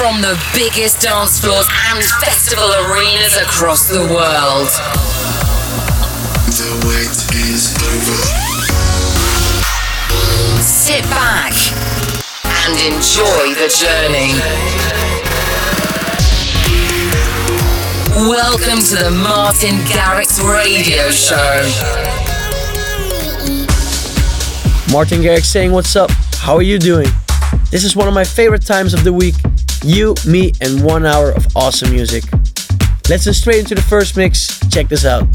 from the biggest dance floors and festival arenas across the world. The wait is over. Sit back and enjoy the journey. Welcome to the Martin Garrix Radio Show. Martin Garrix saying, What's up? How are you doing? This is one of my favorite times of the week. You, me, and one hour of awesome music. Let's get straight into the first mix. Check this out.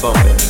something.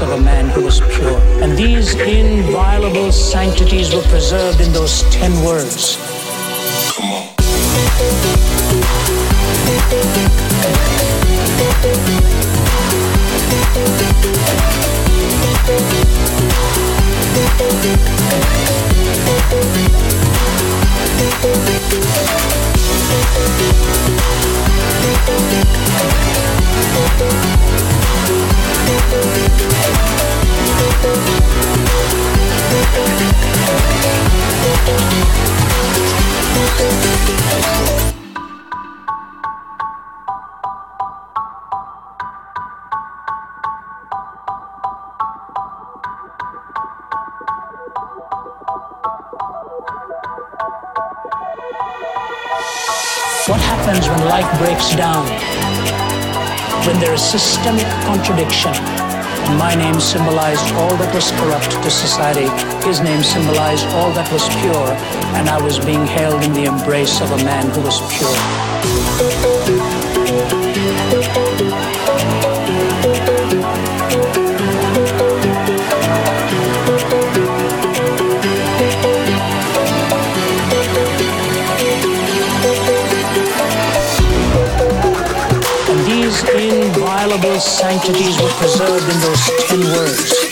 Of a man who was pure. And these inviolable sanctities were preserved in those ten words. All that was corrupt to society. His name symbolized all that was pure. And I was being held in the embrace of a man who was pure. Inviolable sanctities were preserved in those ten words.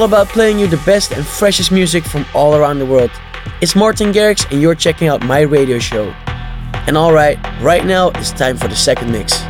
all about playing you the best and freshest music from all around the world. It's Martin Garrix, and you're checking out my radio show. And alright, right now it's time for the second mix.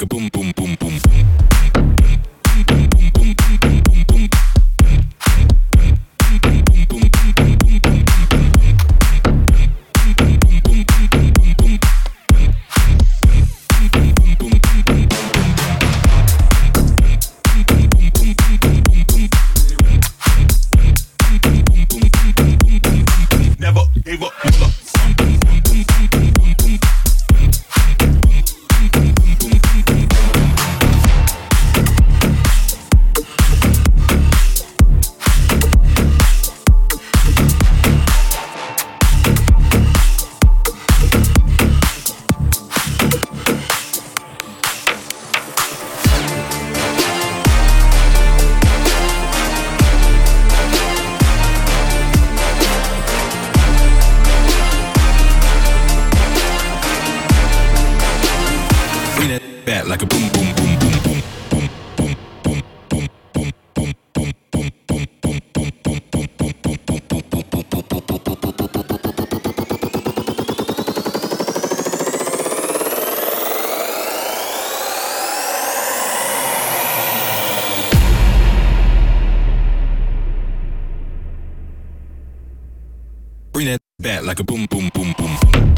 Like a boom, boom, back like a boom, boom, boom, boom,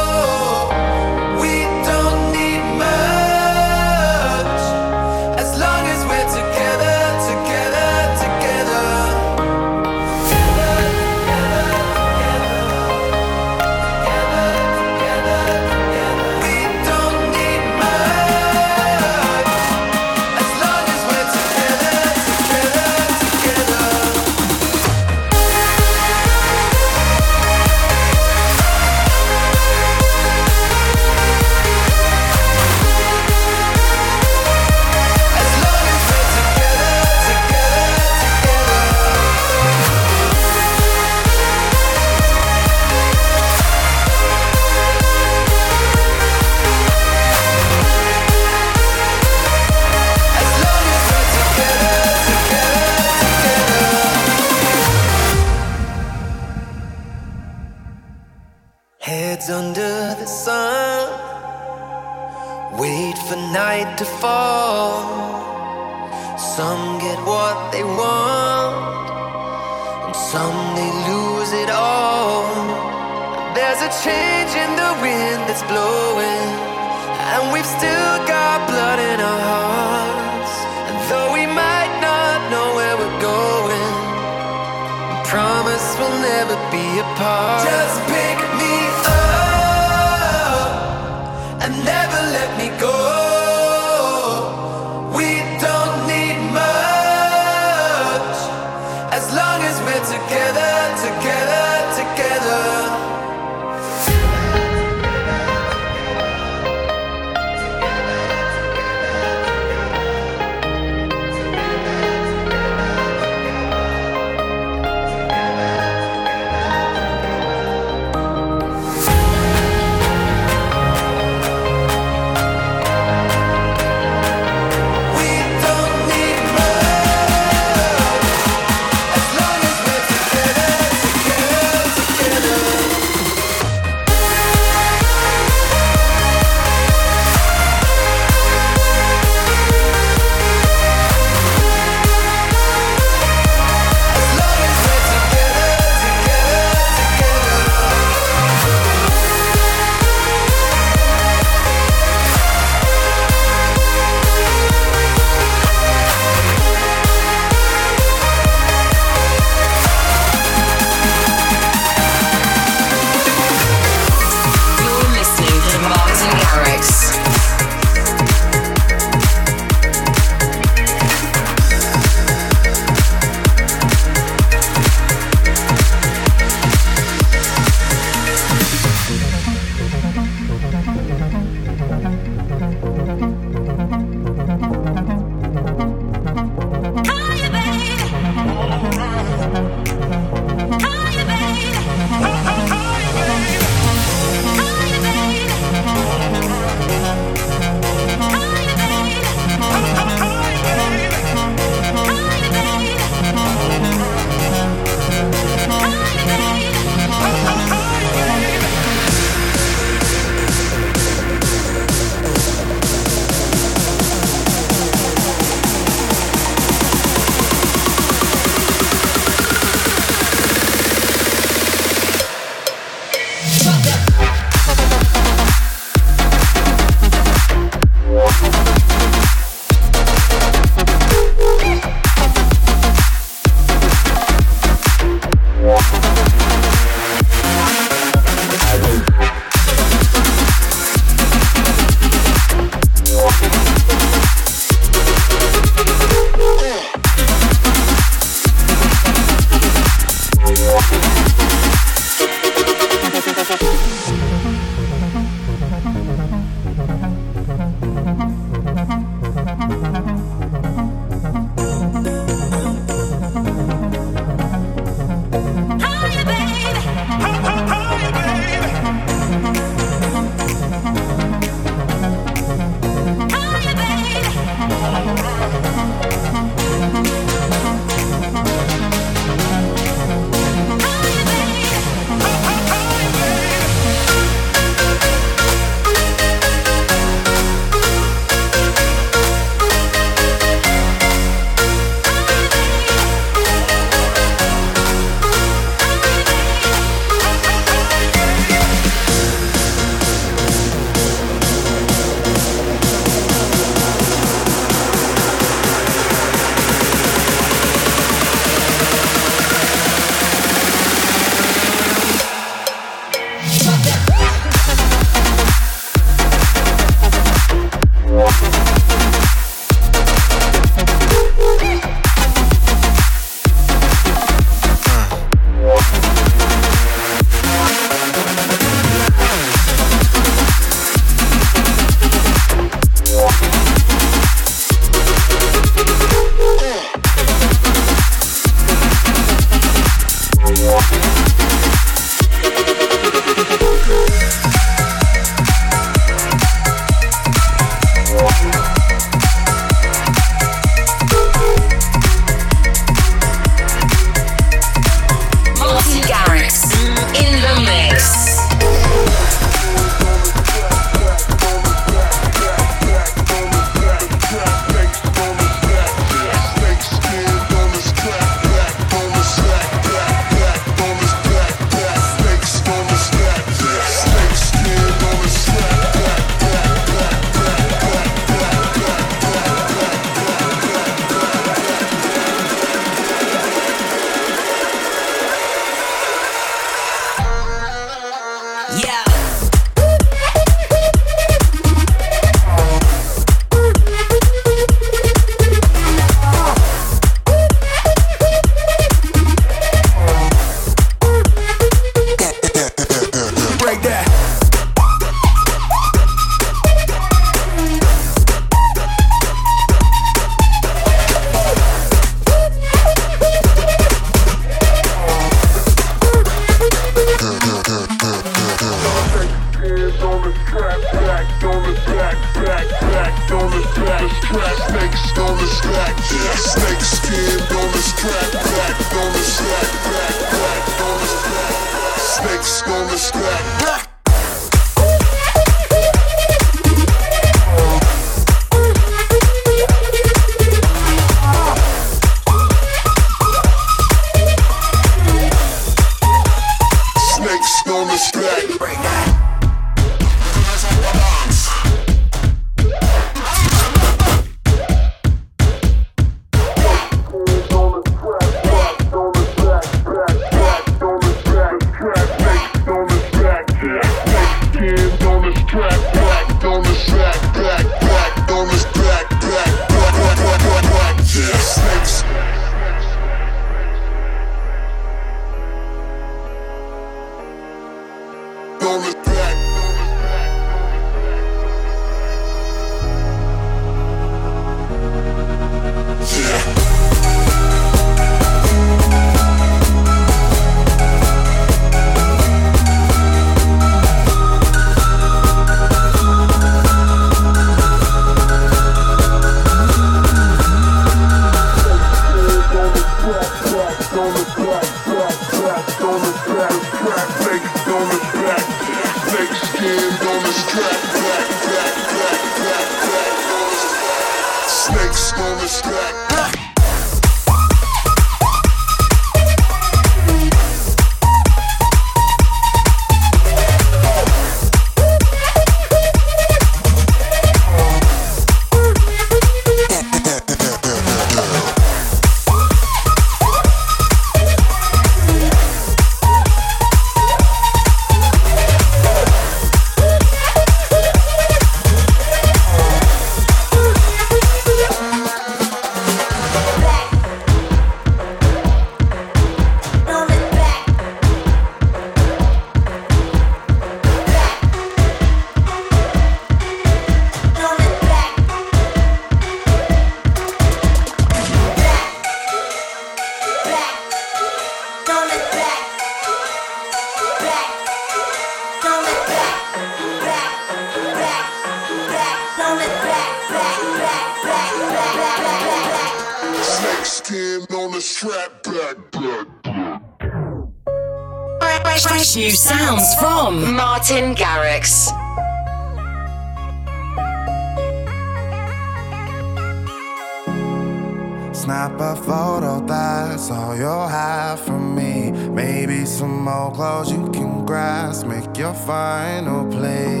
some more clothes you can grasp, make your final play.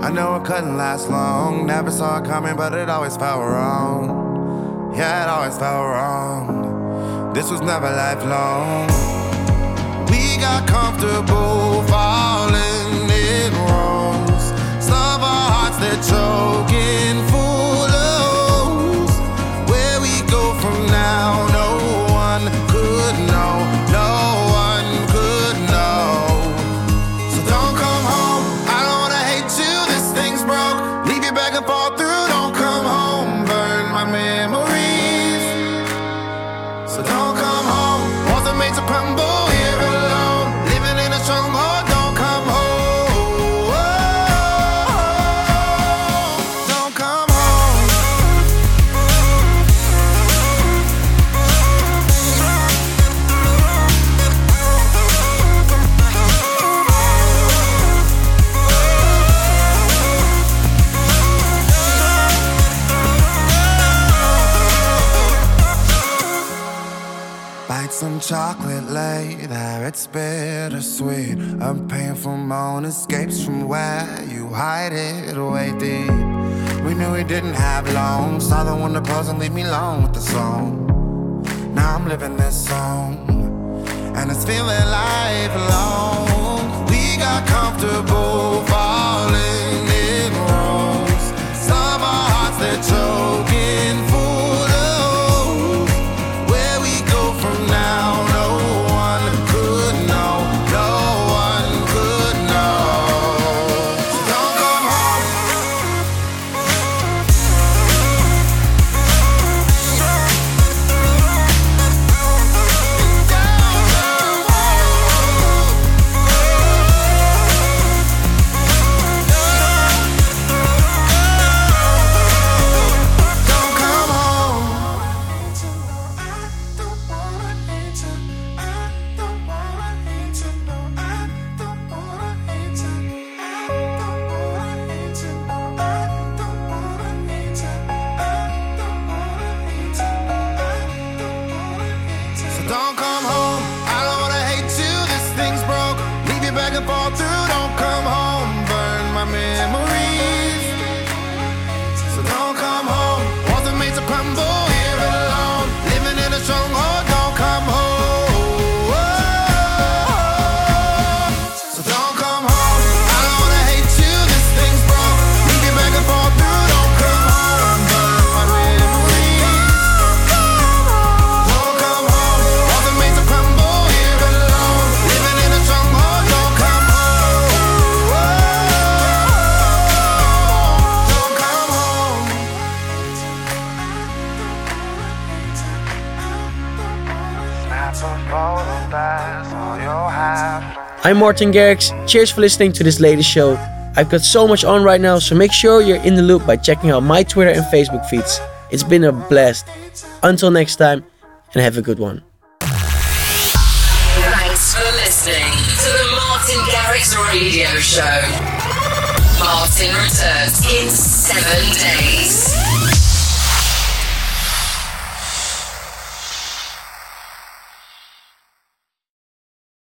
I know it couldn't last long, never saw it coming, but it always felt wrong. Yeah, it always felt wrong. This was never lifelong. We got comfortable falling in rows. Some of our hearts they're choking moan escapes from where you hide it way deep. We knew we didn't have long, saw the one to pose and leave me alone with the song. Now I'm living this song, and it's feeling lifelong. We got comfortable falling in rows. Some our hearts they're choking I'm Martin Garrix. Cheers for listening to this latest show. I've got so much on right now, so make sure you're in the loop by checking out my Twitter and Facebook feeds. It's been a blast. Until next time, and have a good one. Thanks for listening to the Martin Garrix Radio Show. Martin returns in seven days.